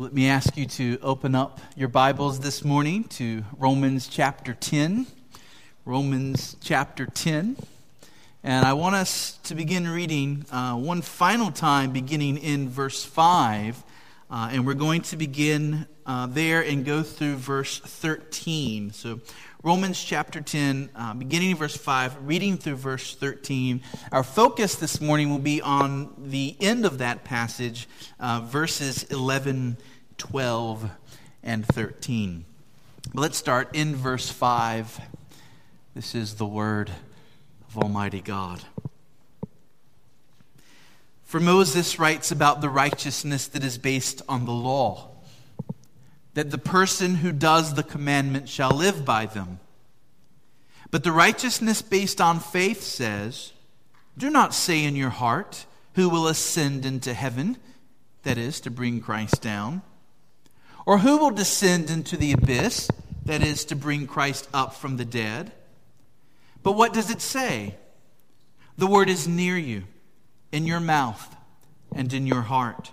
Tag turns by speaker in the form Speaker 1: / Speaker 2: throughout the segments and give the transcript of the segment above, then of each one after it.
Speaker 1: Let me ask you to open up your Bibles this morning to Romans chapter 10. Romans chapter 10. And I want us to begin reading uh, one final time, beginning in verse 5. Uh, and we're going to begin uh, there and go through verse 13. So, Romans chapter 10, uh, beginning in verse 5, reading through verse 13. Our focus this morning will be on the end of that passage, uh, verses 11 12 and 13. But Let's start in verse 5. This is the word of Almighty God. For Moses writes about the righteousness that is based on the law, that the person who does the commandment shall live by them. But the righteousness based on faith says, Do not say in your heart, Who will ascend into heaven? That is, to bring Christ down. Or who will descend into the abyss, that is, to bring Christ up from the dead? But what does it say? The word is near you, in your mouth and in your heart.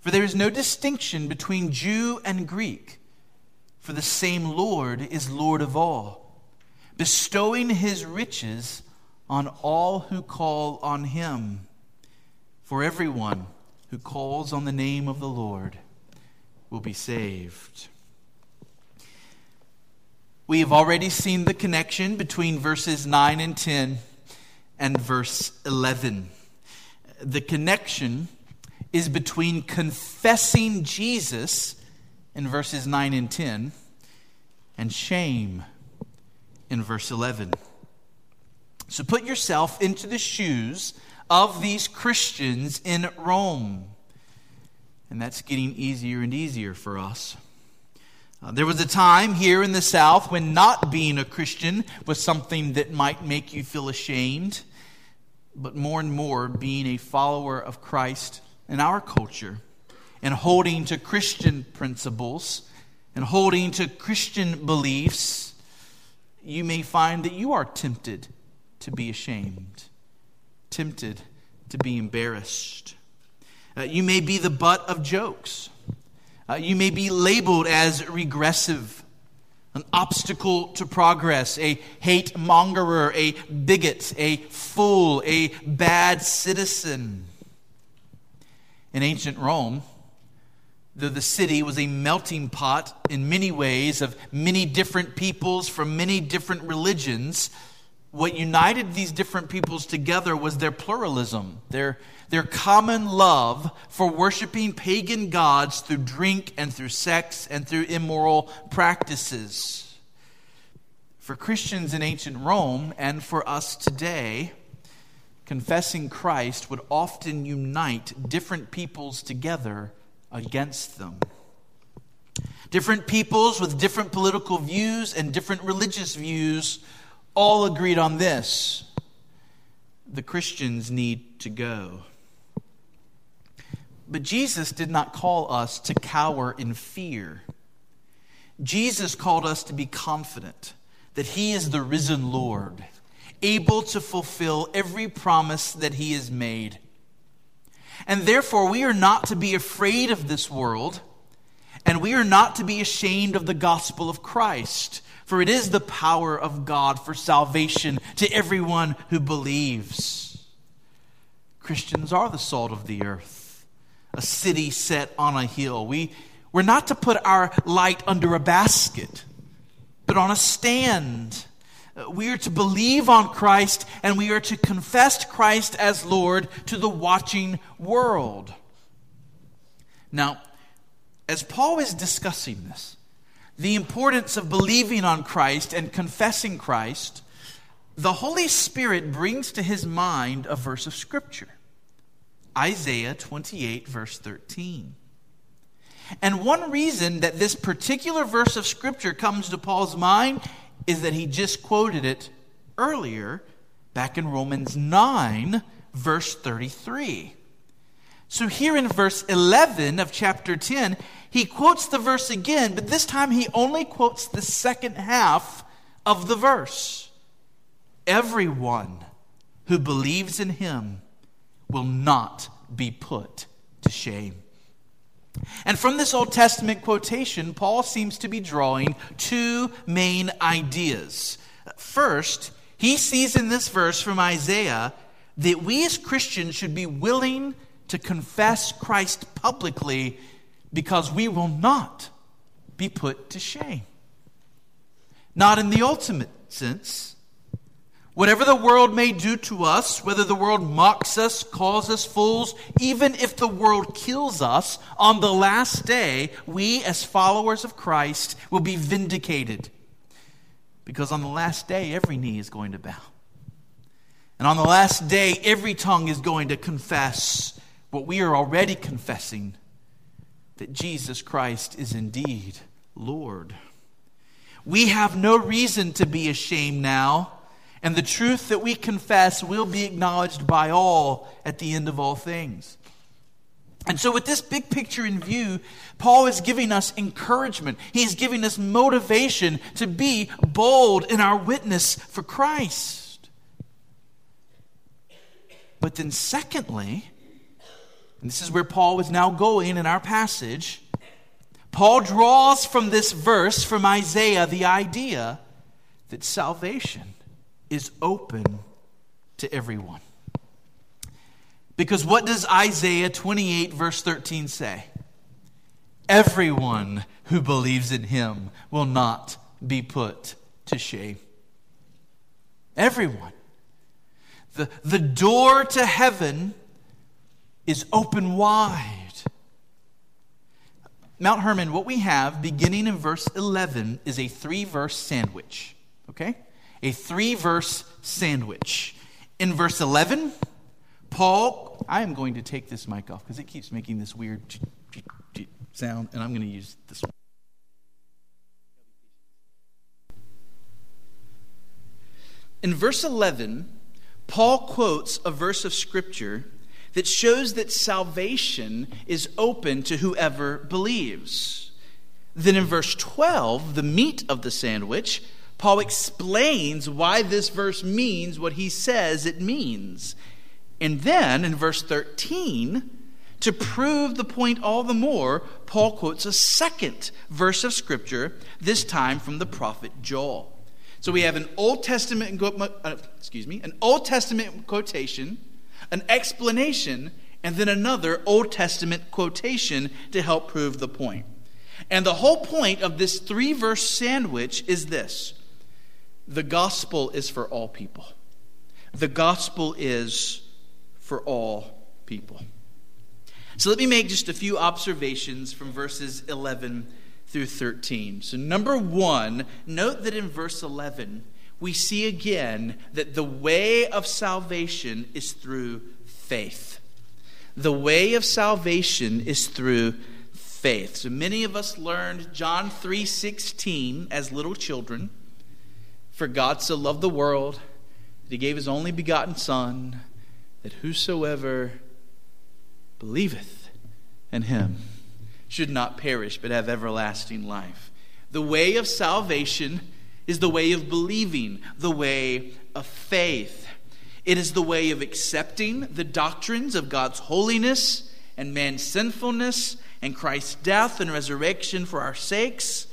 Speaker 1: For there is no distinction between Jew and Greek, for the same Lord is Lord of all, bestowing his riches on all who call on him. For everyone who calls on the name of the Lord will be saved. We have already seen the connection between verses 9 and 10 and verse 11. The connection is between confessing Jesus in verses 9 and 10 and shame in verse 11. So put yourself into the shoes of these Christians in Rome. And that's getting easier and easier for us. Uh, there was a time here in the South when not being a Christian was something that might make you feel ashamed, but more and more being a follower of Christ in our culture and holding to Christian principles and holding to Christian beliefs, you may find that you are tempted to be ashamed, tempted to be embarrassed. Uh, you may be the butt of jokes. Uh, you may be labeled as regressive, an obstacle to progress, a hate mongerer, a bigot, a fool, a bad citizen. In ancient Rome, though the city was a melting pot in many ways of many different peoples from many different religions, what united these different peoples together was their pluralism, their their common love for worshiping pagan gods through drink and through sex and through immoral practices. For Christians in ancient Rome and for us today, confessing Christ would often unite different peoples together against them. Different peoples with different political views and different religious views all agreed on this the Christians need to go. But Jesus did not call us to cower in fear. Jesus called us to be confident that He is the risen Lord, able to fulfill every promise that He has made. And therefore, we are not to be afraid of this world, and we are not to be ashamed of the gospel of Christ, for it is the power of God for salvation to everyone who believes. Christians are the salt of the earth a city set on a hill. We, we're not to put our light under a basket, but on a stand. We are to believe on Christ and we are to confess Christ as Lord to the watching world. Now, as Paul is discussing this, the importance of believing on Christ and confessing Christ, the Holy Spirit brings to his mind a verse of Scripture. Isaiah 28, verse 13. And one reason that this particular verse of Scripture comes to Paul's mind is that he just quoted it earlier back in Romans 9, verse 33. So here in verse 11 of chapter 10, he quotes the verse again, but this time he only quotes the second half of the verse. Everyone who believes in him will not be put to shame. And from this Old Testament quotation, Paul seems to be drawing two main ideas. First, he sees in this verse from Isaiah that we as Christians should be willing to confess Christ publicly because we will not be put to shame. Not in the ultimate sense, Whatever the world may do to us, whether the world mocks us, calls us fools, even if the world kills us, on the last day, we as followers of Christ will be vindicated. Because on the last day, every knee is going to bow. And on the last day, every tongue is going to confess what we are already confessing that Jesus Christ is indeed Lord. We have no reason to be ashamed now and the truth that we confess will be acknowledged by all at the end of all things. And so, with this big picture in view, Paul is giving us encouragement. He's giving us motivation to be bold in our witness for Christ. But then, secondly, and this is where Paul is now going in our passage, Paul draws from this verse from Isaiah the idea that salvation is open to everyone. Because what does Isaiah 28, verse 13 say? Everyone who believes in him will not be put to shame. Everyone. The, the door to heaven is open wide. Mount Hermon, what we have beginning in verse 11 is a three verse sandwich. Okay? A three verse sandwich. In verse 11, Paul, I am going to take this mic off because it keeps making this weird sound, and I'm going to use this one. In verse 11, Paul quotes a verse of Scripture that shows that salvation is open to whoever believes. Then in verse 12, the meat of the sandwich, Paul explains why this verse means what he says it means. And then in verse 13, to prove the point all the more, Paul quotes a second verse of Scripture, this time from the prophet Joel. So we have an Old Testament, uh, excuse me, an Old Testament quotation, an explanation, and then another Old Testament quotation to help prove the point. And the whole point of this three verse sandwich is this the gospel is for all people. The gospel is for all people. So let me make just a few observations from verses 11 through 13. So, number one, note that in verse 11, we see again that the way of salvation is through faith. The way of salvation is through faith. So many of us learned John 3:16 as little children. For God so loved the world that he gave his only begotten Son, that whosoever believeth in him should not perish, but have everlasting life. The way of salvation is the way of believing, the way of faith. It is the way of accepting the doctrines of God's holiness and man's sinfulness and Christ's death and resurrection for our sakes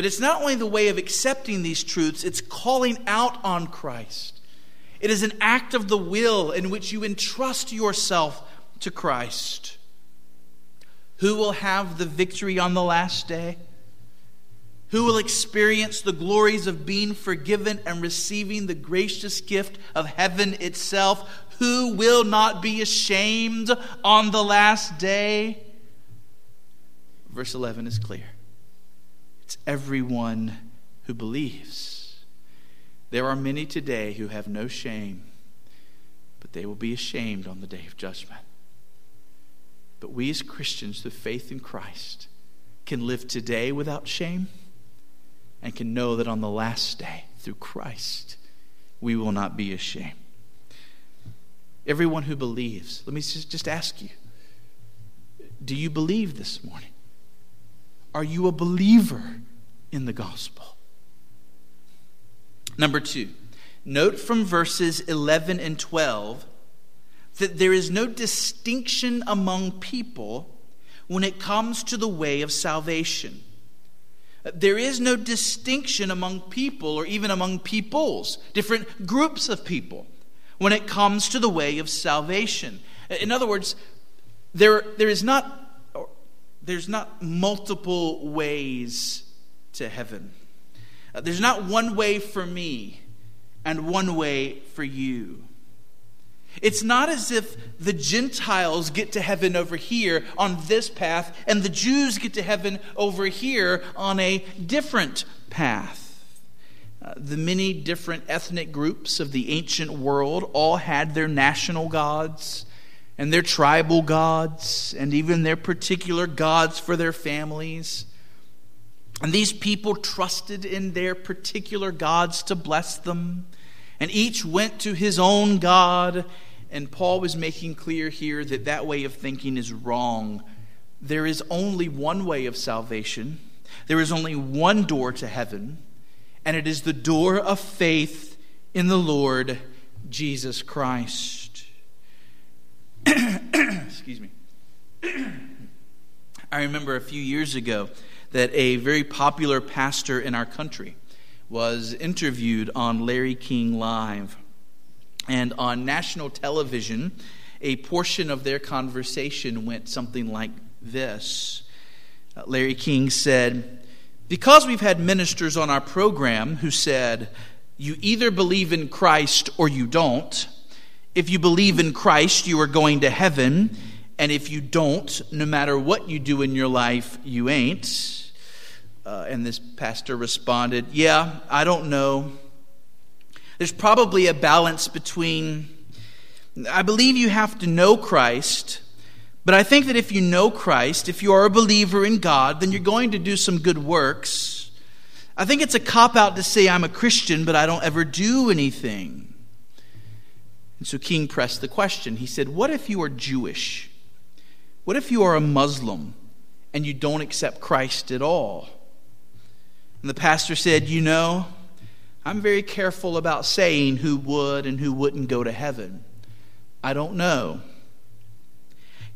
Speaker 1: but it's not only the way of accepting these truths, it's calling out on Christ. It is an act of the will in which you entrust yourself to Christ. Who will have the victory on the last day? Who will experience the glories of being forgiven and receiving the gracious gift of heaven itself? Who will not be ashamed on the last day? Verse 11 is clear. It's everyone who believes. There are many today who have no shame, but they will be ashamed on the day of judgment. But we as Christians, through faith in Christ, can live today without shame and can know that on the last day, through Christ, we will not be ashamed. Everyone who believes, let me just, just ask you do you believe this morning? Are you a believer in the gospel? Number two, note from verses 11 and 12 that there is no distinction among people when it comes to the way of salvation. There is no distinction among people or even among peoples, different groups of people, when it comes to the way of salvation. In other words, there, there is not there's not multiple ways to heaven. There's not one way for me and one way for you. It's not as if the Gentiles get to heaven over here on this path and the Jews get to heaven over here on a different path. Uh, the many different ethnic groups of the ancient world all had their national gods and their tribal gods and even their particular gods for their families. And these people trusted in their particular gods to bless them and each went to his own God. And Paul was making clear here that that way of thinking is wrong. There is only one way of salvation, there is only one door to heaven, and it is the door of faith in the Lord Jesus Christ. Excuse me. I remember a few years ago that a very popular pastor in our country was interviewed on Larry King Live. And on national television, a portion of their conversation went something like this uh, Larry King said, Because we've had ministers on our program who said, You either believe in Christ or you don't. If you believe in Christ, you are going to heaven. And if you don't, no matter what you do in your life, you ain't. Uh, and this pastor responded, Yeah, I don't know. There's probably a balance between, I believe you have to know Christ, but I think that if you know Christ, if you are a believer in God, then you're going to do some good works. I think it's a cop out to say I'm a Christian, but I don't ever do anything. And so King pressed the question. He said, What if you are Jewish? What if you are a Muslim and you don't accept Christ at all? And the pastor said, You know, I'm very careful about saying who would and who wouldn't go to heaven. I don't know.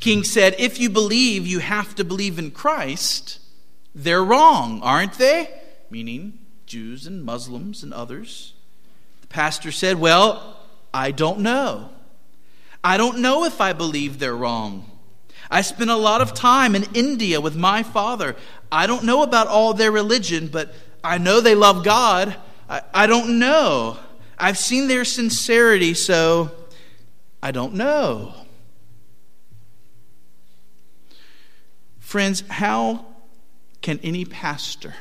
Speaker 1: King said, If you believe you have to believe in Christ, they're wrong, aren't they? Meaning Jews and Muslims and others. The pastor said, Well, I don't know. I don't know if I believe they're wrong. I spent a lot of time in India with my father. I don't know about all their religion, but I know they love God. I, I don't know. I've seen their sincerity, so I don't know. Friends, how can any pastor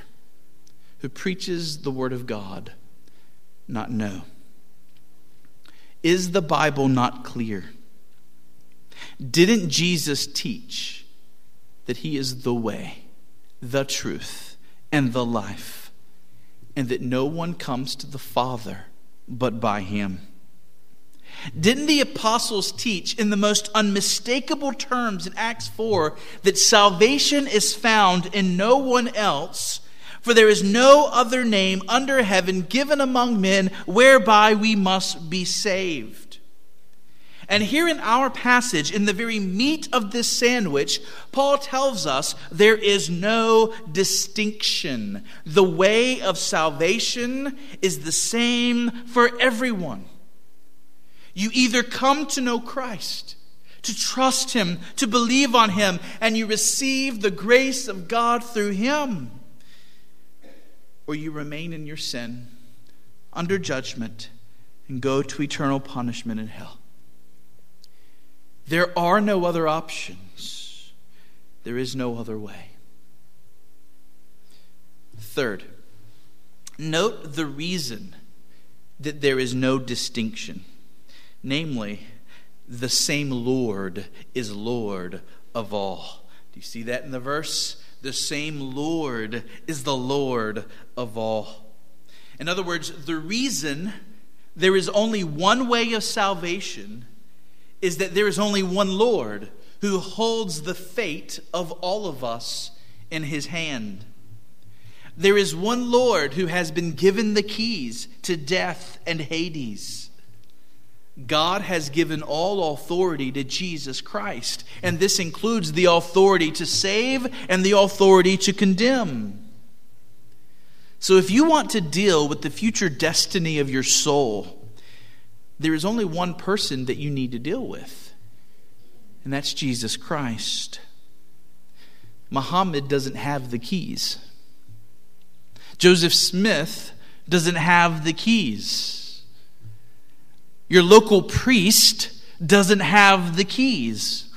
Speaker 1: who preaches the Word of God not know? Is the Bible not clear? Didn't Jesus teach that He is the way, the truth, and the life, and that no one comes to the Father but by Him? Didn't the apostles teach in the most unmistakable terms in Acts 4 that salvation is found in no one else? For there is no other name under heaven given among men whereby we must be saved. And here in our passage, in the very meat of this sandwich, Paul tells us there is no distinction. The way of salvation is the same for everyone. You either come to know Christ, to trust Him, to believe on Him, and you receive the grace of God through Him, or you remain in your sin, under judgment, and go to eternal punishment in hell. There are no other options. There is no other way. Third, note the reason that there is no distinction. Namely, the same Lord is Lord of all. Do you see that in the verse? The same Lord is the Lord of all. In other words, the reason there is only one way of salvation is that there is only one Lord who holds the fate of all of us in his hand. There is one Lord who has been given the keys to death and Hades. God has given all authority to Jesus Christ, and this includes the authority to save and the authority to condemn. So, if you want to deal with the future destiny of your soul, there is only one person that you need to deal with, and that's Jesus Christ. Muhammad doesn't have the keys. Joseph Smith doesn't have the keys. Your local priest doesn't have the keys.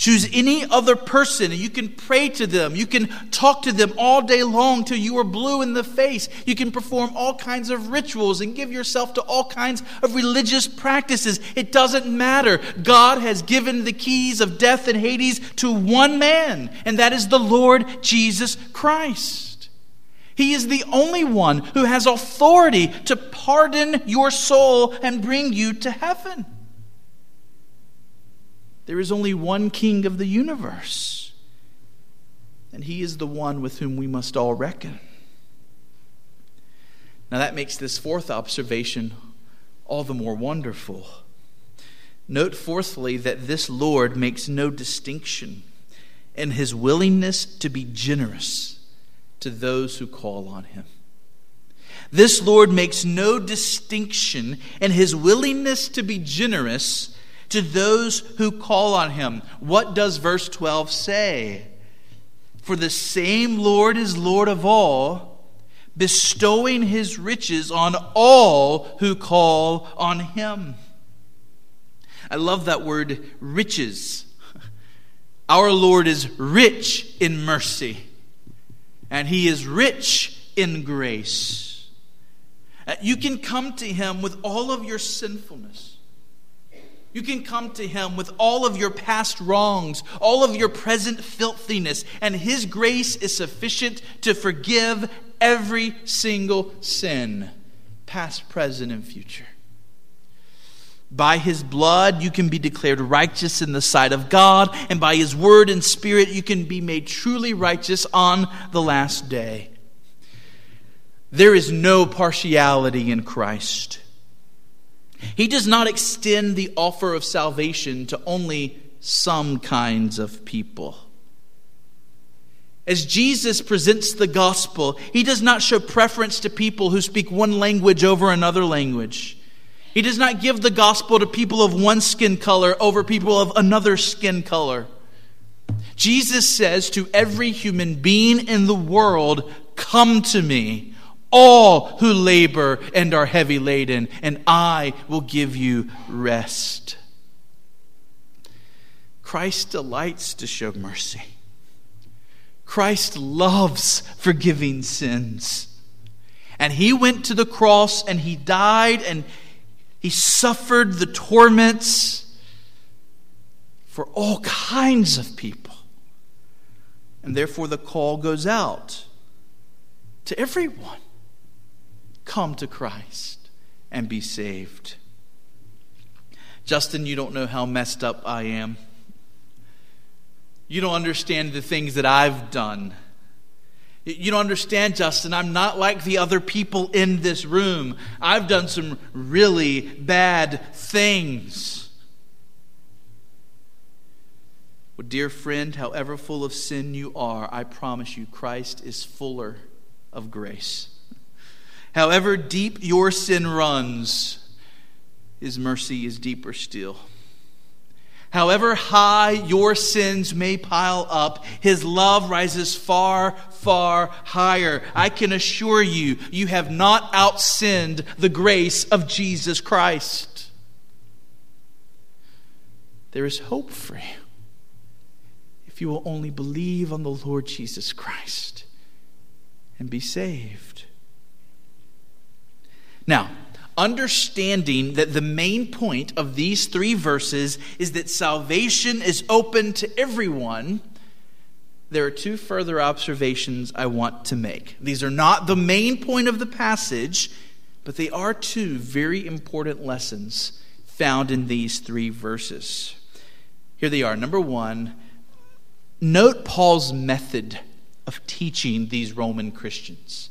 Speaker 1: Choose any other person and you can pray to them. You can talk to them all day long till you are blue in the face. You can perform all kinds of rituals and give yourself to all kinds of religious practices. It doesn't matter. God has given the keys of death and Hades to one man, and that is the Lord Jesus Christ. He is the only one who has authority to pardon your soul and bring you to heaven. There is only one king of the universe, and he is the one with whom we must all reckon. Now, that makes this fourth observation all the more wonderful. Note, fourthly, that this Lord makes no distinction in his willingness to be generous to those who call on him. This Lord makes no distinction in his willingness to be generous to those who call on him. What does verse 12 say? For the same Lord is Lord of all, bestowing his riches on all who call on him. I love that word riches. Our Lord is rich in mercy, and he is rich in grace. Uh, you can come to him with all of your sinfulness. You can come to Him with all of your past wrongs, all of your present filthiness, and His grace is sufficient to forgive every single sin, past, present, and future. By His blood, you can be declared righteous in the sight of God, and by His word and spirit, you can be made truly righteous on the last day. There is no partiality in Christ. He does not extend the offer of salvation to only some kinds of people. As Jesus presents the gospel, he does not show preference to people who speak one language over another language. He does not give the gospel to people of one skin color over people of another skin color. Jesus says to every human being in the world, Come to me all who labor and are heavy laden, and I will give you rest. Christ delights to show mercy. Christ loves forgiving sins. And he went to the cross and he died and he suffered the torments for all kinds of people. And therefore, the call goes out to everyone come to Christ and be saved. Justin, you don't know how messed up I am. You don't understand the things that I've done. You don't understand, Justin. I'm not like the other people in this room. I've done some really bad things. Well, dear friend, however full of sin you are, I promise you, Christ is fuller of grace. However deep your sin runs, his mercy is deeper still. However high your sins may pile up, his love rises far, far higher. I can assure you, you have not outsinned the grace of Jesus Christ. There is hope for you if you will only believe on the Lord Jesus Christ and be saved. Now, understanding that the main point of these three verses is that salvation is open to everyone, there are two further observations I want to make. These are not the main point of the passage, but they are two very important lessons found in these three verses. Here they are. Number one, note Paul's method of teaching these Roman Christians.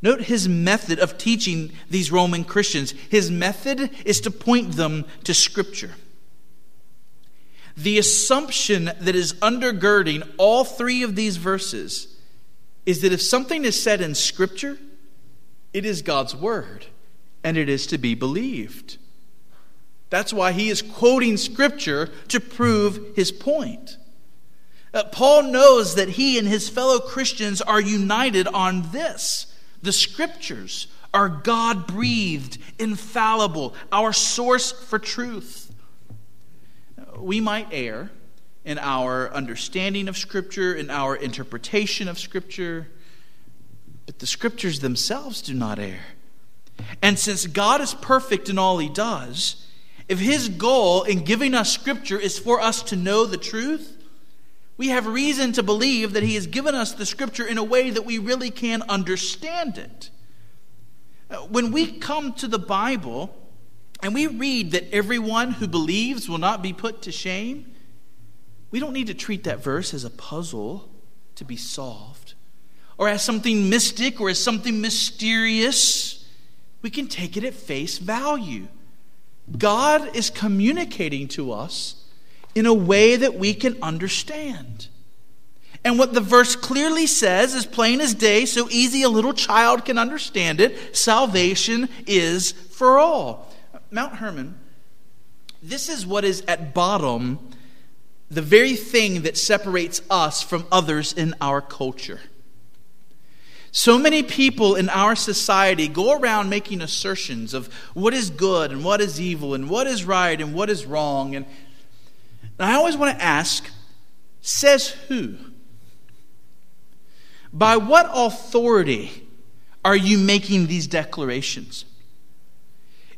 Speaker 1: Note his method of teaching these Roman Christians. His method is to point them to Scripture. The assumption that is undergirding all three of these verses is that if something is said in Scripture, it is God's Word and it is to be believed. That's why he is quoting Scripture to prove his point. Uh, Paul knows that he and his fellow Christians are united on this the Scriptures are God breathed, infallible, our source for truth. We might err in our understanding of Scripture, in our interpretation of Scripture, but the Scriptures themselves do not err. And since God is perfect in all he does, if his goal in giving us Scripture is for us to know the truth, we have reason to believe that he has given us the Scripture in a way that we really can understand it. Uh, when we come to the Bible and we read that everyone who believes will not be put to shame, we don't need to treat that verse as a puzzle to be solved or as something mystic or as something mysterious. We can take it at face value. God is communicating to us in a way that we can understand. And what the verse clearly says is plain as day, so easy a little child can understand it salvation is for all. Mount Hermon, this is what is at bottom the very thing that separates us from others in our culture. So many people in our society go around making assertions of what is good and what is evil and what is right and what is wrong. And, I always want to ask says who? By what authority are you making these declarations?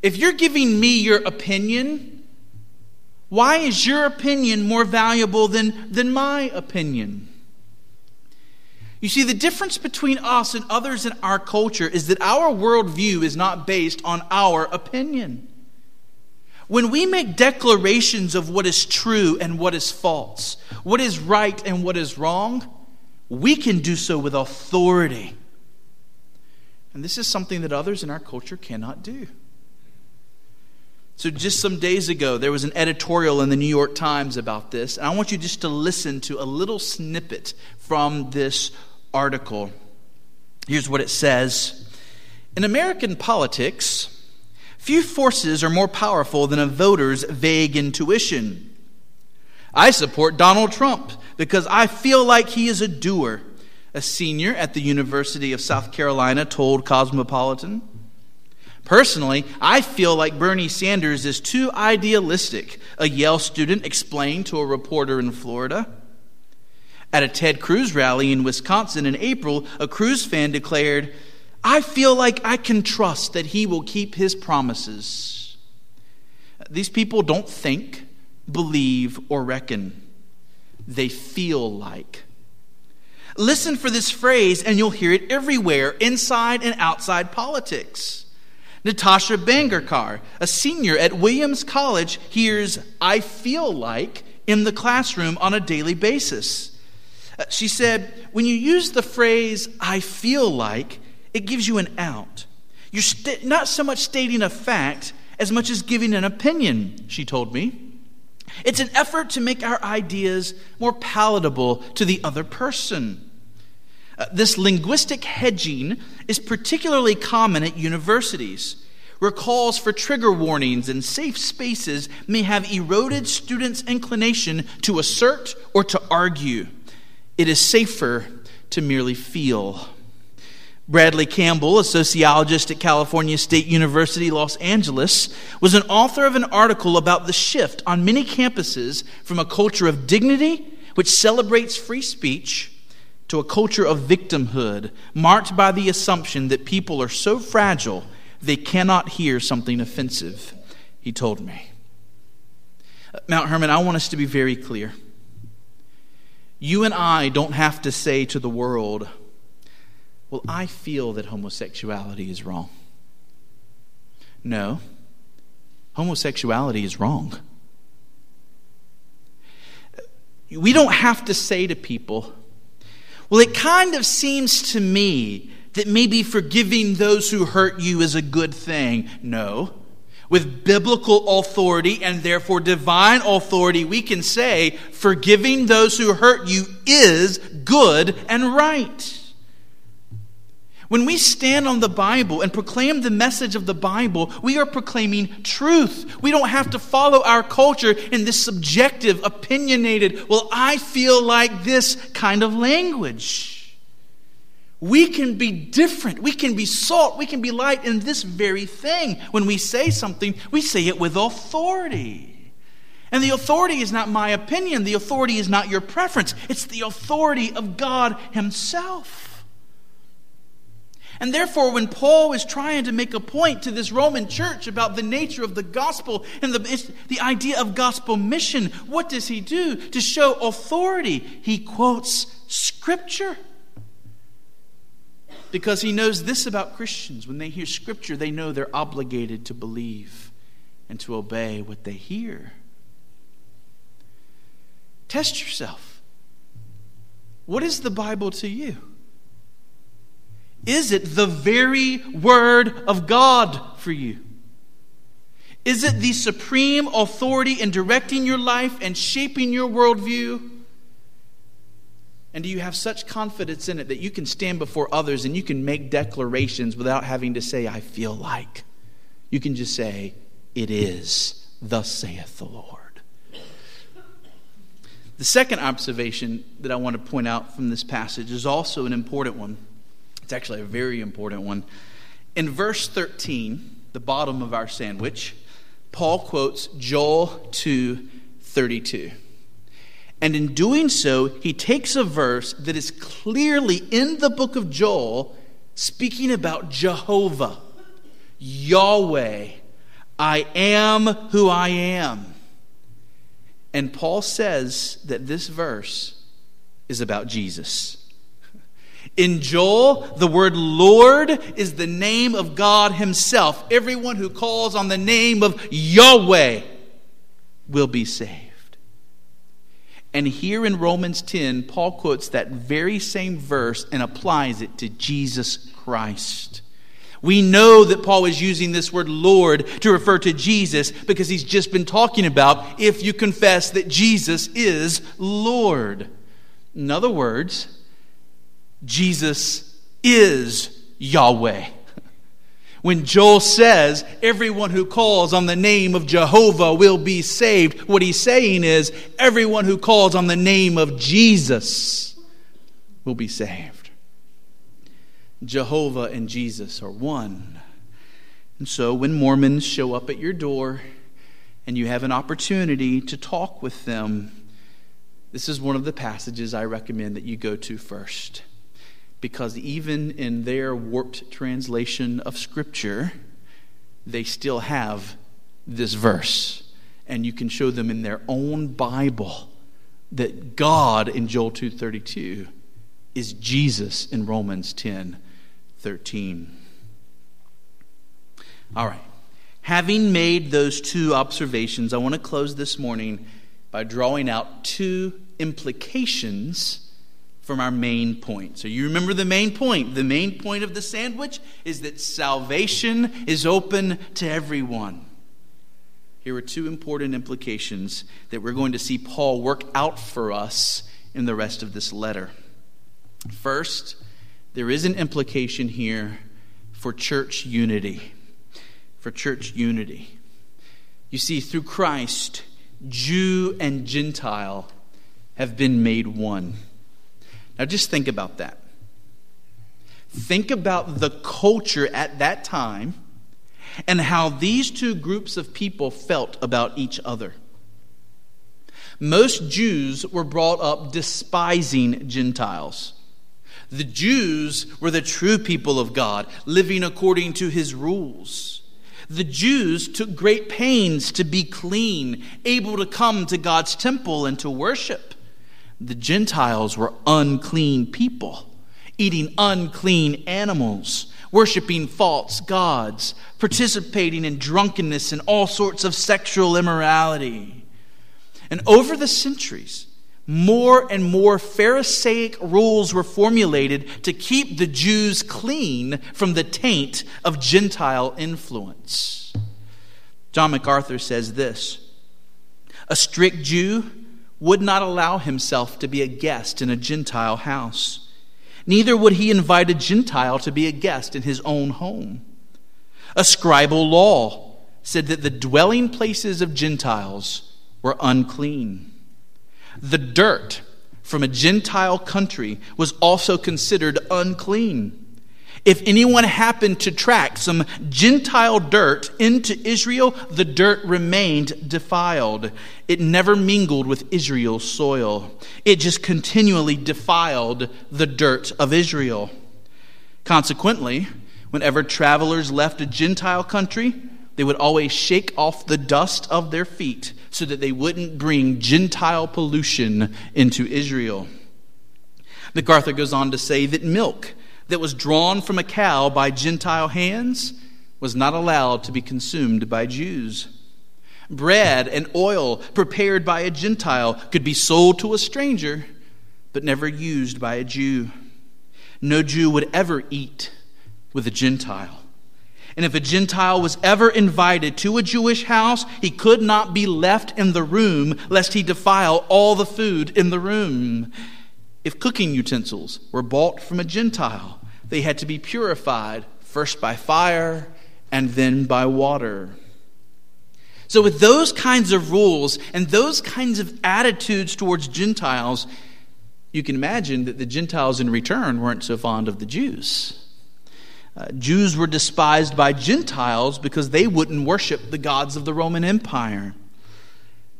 Speaker 1: If you're giving me your opinion, why is your opinion more valuable than, than my opinion? You see, the difference between us and others in our culture is that our worldview is not based on our opinion. When we make declarations of what is true and what is false, what is right and what is wrong, we can do so with authority. And this is something that others in our culture cannot do. So, just some days ago, there was an editorial in the New York Times about this, and I want you just to listen to a little snippet from this article. Here's what it says In American politics, few forces are more powerful than a voter's vague intuition. I support Donald Trump because I feel like he is a doer, a senior at the University of South Carolina told Cosmopolitan. Personally, I feel like Bernie Sanders is too idealistic, a Yale student explained to a reporter in Florida. At a Ted Cruz rally in Wisconsin in April, a Cruz fan declared, I feel like I can trust that he will keep his promises. These people don't think, believe, or reckon. They feel like. Listen for this phrase, and you'll hear it everywhere, inside and outside politics. Natasha Banerjee, a senior at Williams College, hears I feel like in the classroom on a daily basis. Uh, she said, when you use the phrase, I feel like, it gives you an out. You're st- not so much stating a fact as much as giving an opinion, she told me. It's an effort to make our ideas more palatable to the other person. Uh, this linguistic hedging is particularly common at universities, where calls for trigger warnings and safe spaces may have eroded students' inclination to assert or to argue it is safer to merely feel. Bradley Campbell, a sociologist at California State University, Los Angeles, was an author of an article about the shift on many campuses from a culture of dignity, which celebrates free speech, to a culture of victimhood, marked by the assumption that people are so fragile they cannot hear something offensive, he told me. Mount Hermon, I want us to be very clear. You and I don't have to say to the world, well, I feel that homosexuality is wrong. No, homosexuality is wrong. We don't have to say to people, well, it kind of seems to me that maybe forgiving those who hurt you is a good thing. No. With biblical authority and therefore divine authority, we can say forgiving those who hurt you is good and right. When we stand on the Bible and proclaim the message of the Bible, we are proclaiming truth. We don't have to follow our culture in this subjective, opinionated, well, I feel like this kind of language. We can be different. We can be salt. We can be light in this very thing. When we say something, we say it with authority. And the authority is not my opinion, the authority is not your preference, it's the authority of God Himself. And therefore, when Paul is trying to make a point to this Roman church about the nature of the gospel and the, the idea of gospel mission, what does he do? To show authority, he quotes scripture. Because he knows this about Christians. When they hear scripture, they know they're obligated to believe and to obey what they hear. Test yourself. What is the Bible to you? Is it the very Word of God for you? Is it the supreme authority in directing your life and shaping your worldview? And do you have such confidence in it that you can stand before others and you can make declarations without having to say, I feel like? You can just say, It is, thus saith the Lord. The second observation that I want to point out from this passage is also an important one. It's actually a very important one. In verse 13, the bottom of our sandwich, Paul quotes Joel 2 32. And in doing so, he takes a verse that is clearly in the book of Joel speaking about Jehovah, Yahweh. I am who I am. And Paul says that this verse is about Jesus. In Joel, the word Lord is the name of God Himself. Everyone who calls on the name of Yahweh will be saved. And here in Romans 10, Paul quotes that very same verse and applies it to Jesus Christ. We know that Paul is using this word Lord to refer to Jesus because he's just been talking about if you confess that Jesus is Lord. In other words, Jesus is Yahweh. When Joel says, everyone who calls on the name of Jehovah will be saved, what he's saying is, everyone who calls on the name of Jesus will be saved. Jehovah and Jesus are one. And so when Mormons show up at your door and you have an opportunity to talk with them, this is one of the passages I recommend that you go to first because even in their warped translation of Scripture, they still have this verse. And you can show them in their own Bible that God in Joel 2:32 is Jesus in Romans 10:13. All right. Having made those two observations, I want to close this morning by drawing out two implications from our main point. So you remember the main point. The main point of the sandwich is that salvation is open to everyone. Here are two important implications that we're going to see Paul work out for us in the rest of this letter. First, there is an implication here for church unity. For church unity. You see, through Christ, Jew and Gentile have been made one. Now just think about that. Think about the culture at that time and how these two groups of people felt about each other. Most Jews were brought up despising Gentiles. The Jews were the true people of God, living according to his rules. The Jews took great pains to be clean, able to come to God's temple and to worship. The Gentiles were unclean people, eating unclean animals, worshiping false gods, participating in drunkenness and all sorts of sexual immorality. And over the centuries, more and more Pharisaic rules were formulated to keep the Jews clean from the taint of Gentile influence. John MacArthur says this A strict Jew would not allow himself to be a guest in a Gentile house. Neither would he invite a Gentile to be a guest in his own home. A scribal law said that the dwelling places of Gentiles were unclean. The dirt from a Gentile country was also considered unclean. If anyone happened to track some Gentile dirt into Israel, the dirt remained defiled. It never mingled with Israel's soil, it just continually defiled the dirt of Israel. Consequently, whenever travelers left a Gentile country, they would always shake off the dust of their feet so that they wouldn't bring Gentile pollution into Israel. MacArthur goes on to say that milk that was drawn from a cow by Gentile hands was not allowed to be consumed by Jews. Bread and oil prepared by a Gentile could be sold to a stranger, but never used by a Jew. No Jew would ever eat with a Gentile. And if a Gentile was ever invited to a Jewish house, he could not be left in the room lest he defile all the food in the room. If cooking utensils were bought from a Gentile, they had to be purified first by fire and then by water. So, with those kinds of rules and those kinds of attitudes towards Gentiles, you can imagine that the Gentiles in return weren't so fond of the Jews. Uh, Jews were despised by Gentiles because they wouldn't worship the gods of the Roman Empire.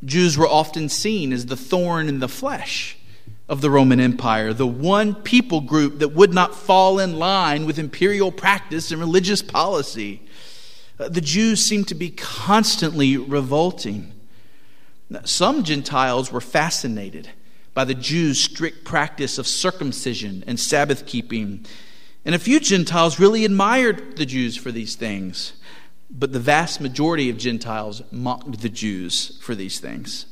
Speaker 1: Jews were often seen as the thorn in the flesh of the Roman Empire, the one people group that would not fall in line with imperial practice and religious policy. Uh, the Jews seemed to be constantly revolting. Some Gentiles were fascinated by the Jews' strict practice of circumcision and Sabbath keeping and a few Gentiles really admired the Jews for these things, but the vast majority of Gentiles mocked the Jews for these things.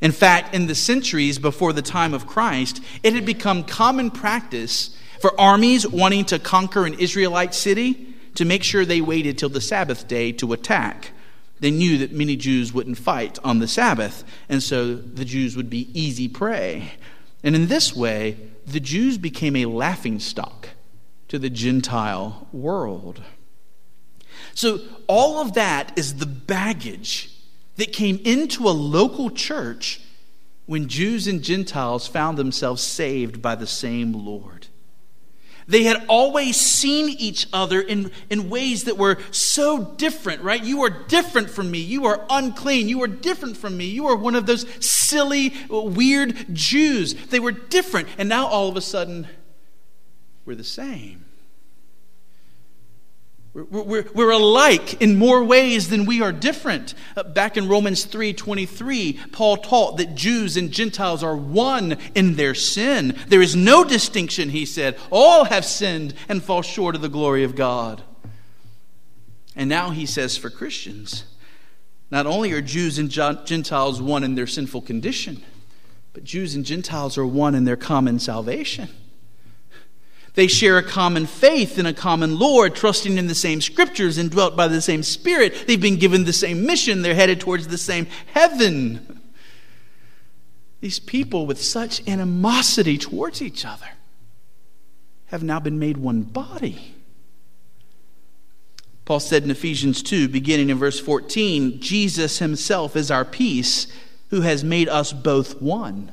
Speaker 1: In fact, in the centuries before the time of Christ, it had become common practice for armies wanting to conquer an Israelite city to make sure they waited till the Sabbath day to attack. They knew that many Jews wouldn't fight on the Sabbath, and so the Jews would be easy prey. And in this way, the Jews became a laughing stock to the Gentile world. So, all of that is the baggage that came into a local church when Jews and Gentiles found themselves saved by the same Lord. They had always seen each other in, in ways that were so different, right? You are different from me. You are unclean. You are different from me. You are one of those silly, weird Jews. They were different. And now all of a sudden, we're the same. We're, we're, alike in more ways than we are different. Uh, back in Romans 3:23, Paul taught that Jews and Gentiles are one in their sin. There is no distinction, he said. All have sinned and fall short of the glory of God. And now he says for Christians, not only are Jews and Gentiles one in their sinful condition, but Jews and Gentiles are one in their common salvation. They share a common faith in a common Lord, trusting in the same scriptures and dwelt by the same Spirit. They've been given the same mission. They're headed towards the same heaven. These people with such animosity towards each other have now been made one body. Paul said in Ephesians 2, beginning in verse 14, Jesus himself is our peace, who has made us both one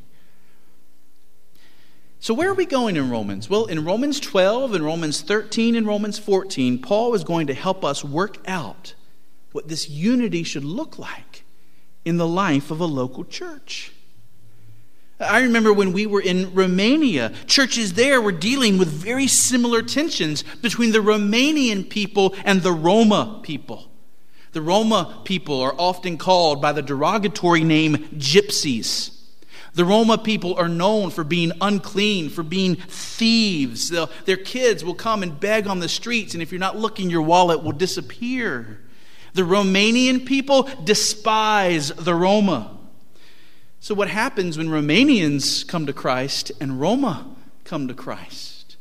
Speaker 2: So, where are we going in Romans? Well, in Romans 12, in Romans 13, and Romans 14, Paul is going to help us work out what this unity should look like in the life of a local church. I remember when we were in Romania, churches there were dealing with very similar tensions between the Romanian people and the Roma people. The Roma people are often called by the derogatory name gypsies. The Roma people are known for being unclean, for being thieves. They'll, their kids will come and beg on the streets, and if you're not looking, your wallet will disappear. The Romanian people despise the Roma. So, what happens when Romanians come to Christ and Roma come to Christ?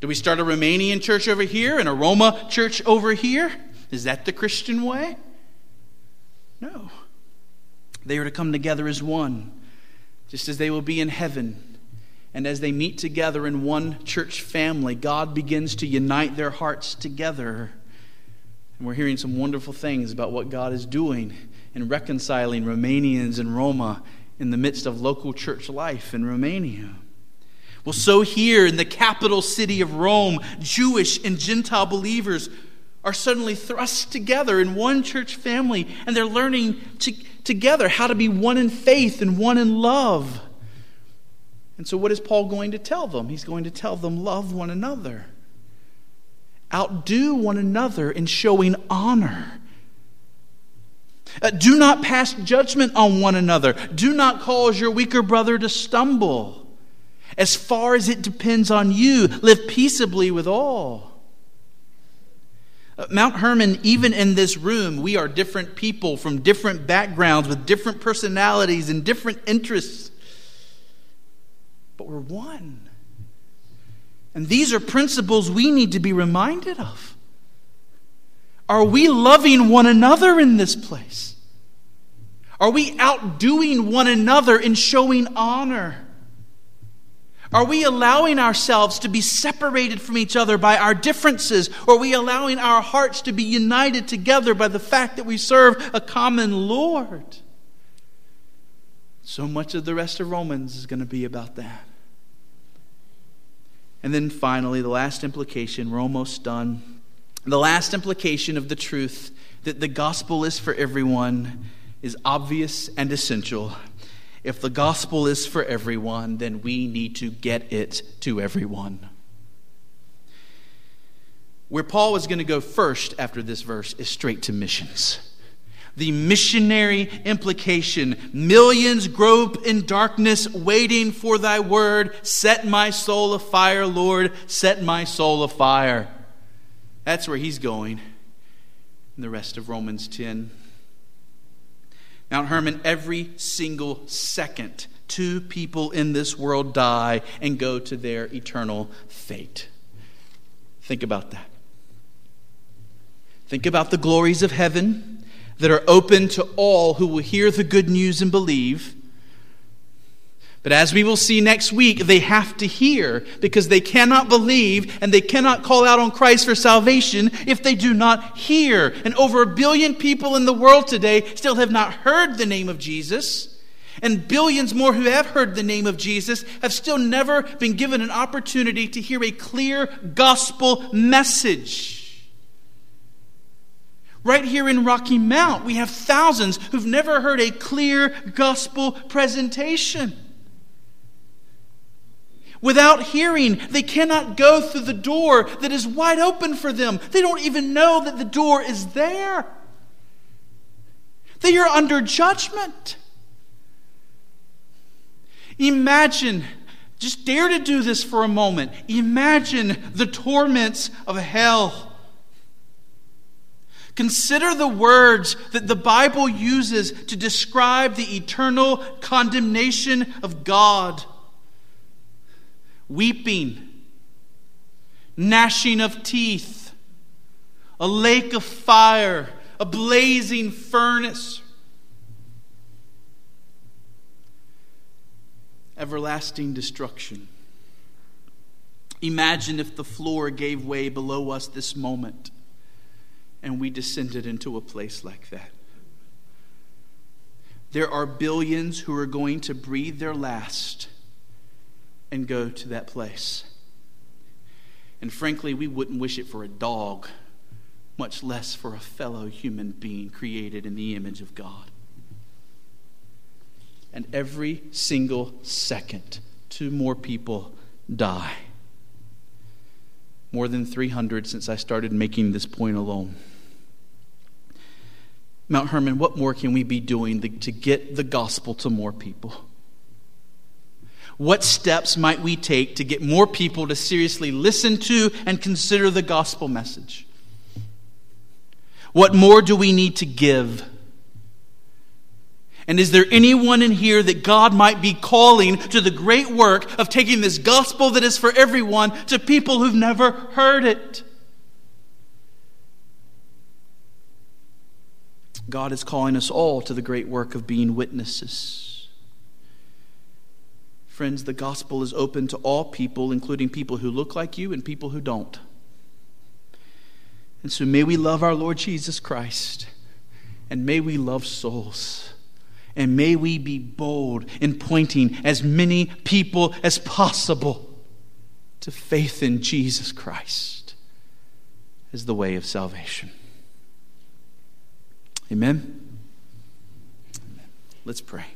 Speaker 2: Do we start a Romanian church over here and a Roma church over here? Is that the Christian way? No. They are to come together as one, just as they will be in heaven. And as they meet together in one church family, God begins to unite their hearts together. And we're hearing some wonderful things about what God is doing in reconciling Romanians and Roma in the midst of local church life in Romania. Well, so here in the capital city of Rome, Jewish and Gentile believers are suddenly thrust together in one church family, and they're learning to, together how to be one in faith and one in love. And so, what is Paul going to tell them? He's going to tell them, love one another, outdo one another in showing honor uh, do not pass judgment on one another. Do not cause your weaker brother to stumble. As far as it depends on you, live peaceably with all. Mount Hermon, even in this room, we are different people from different backgrounds with different personalities and different interests. But we're one. And these are principles we need to be reminded of. Are we loving one another in this place? Are we outdoing one another in showing honor? Are we allowing ourselves to be separated from each other by our differences? Or are we allowing our hearts to be united together by the fact that we serve a common Lord? So much of the rest of Romans is going to be about that. And then finally, the last implication, we're almost done the last implication of the truth that the gospel is for everyone is obvious and essential. If the gospel is for everyone, then we need to get it to everyone. Where Paul is going to go first after this verse is straight to missions. The missionary implication millions grope in darkness, waiting for thy word. Set my soul afire, Lord, set my soul afire. That's where he's going in the rest of Romans 10. Mount Hermon, every single second, two people in this world die and go to their eternal fate. Think about that. Think about the glories of heaven that are open to all who will hear the good news and believe. But as we will see next week, they have to hear because they cannot believe and they cannot call out on Christ for salvation if they do not hear. And over a billion people in the world today still have not heard the name of Jesus. And billions more who have heard the name of Jesus have still never been given an opportunity to hear a clear gospel message. Right here in Rocky Mount, we have thousands who've never heard a clear gospel presentation. Without hearing, they cannot go through the door that is wide open for them. They don't even know that the door is there. They are under judgment. Imagine, just dare to do this for a moment. Imagine the torments of hell. Consider the words that the Bible uses to describe the eternal condemnation of God weeping, gnashing of teeth, a lake of fire, a blazing furnace, everlasting destruction. Imagine if the floor gave way below us this moment. and we descended into a place like that. There are billions who are going to breathe their last and go to that place. And frankly, we wouldn't wish it for a dog, much less for a fellow human being created in the image of God. And every single second, two more people die. More than 300 since I started making this point alone. Mount Hermon, what more can we be doing to get the gospel to more people? What steps might we take to get more people to seriously listen to and consider the gospel message? What more do we need to give? And is there anyone in here that God might be calling to the great work of taking this gospel that is for everyone to people who've never heard it? God is calling us all to the great work of being witnesses. Friends, the gospel is open to all people, including people who look like you and people who don't. And so may we love our Lord Jesus Christ, and may we love souls. And may we be bold in pointing as many people as possible to faith in Jesus Christ as the way of salvation. Amen? Amen. Let's pray.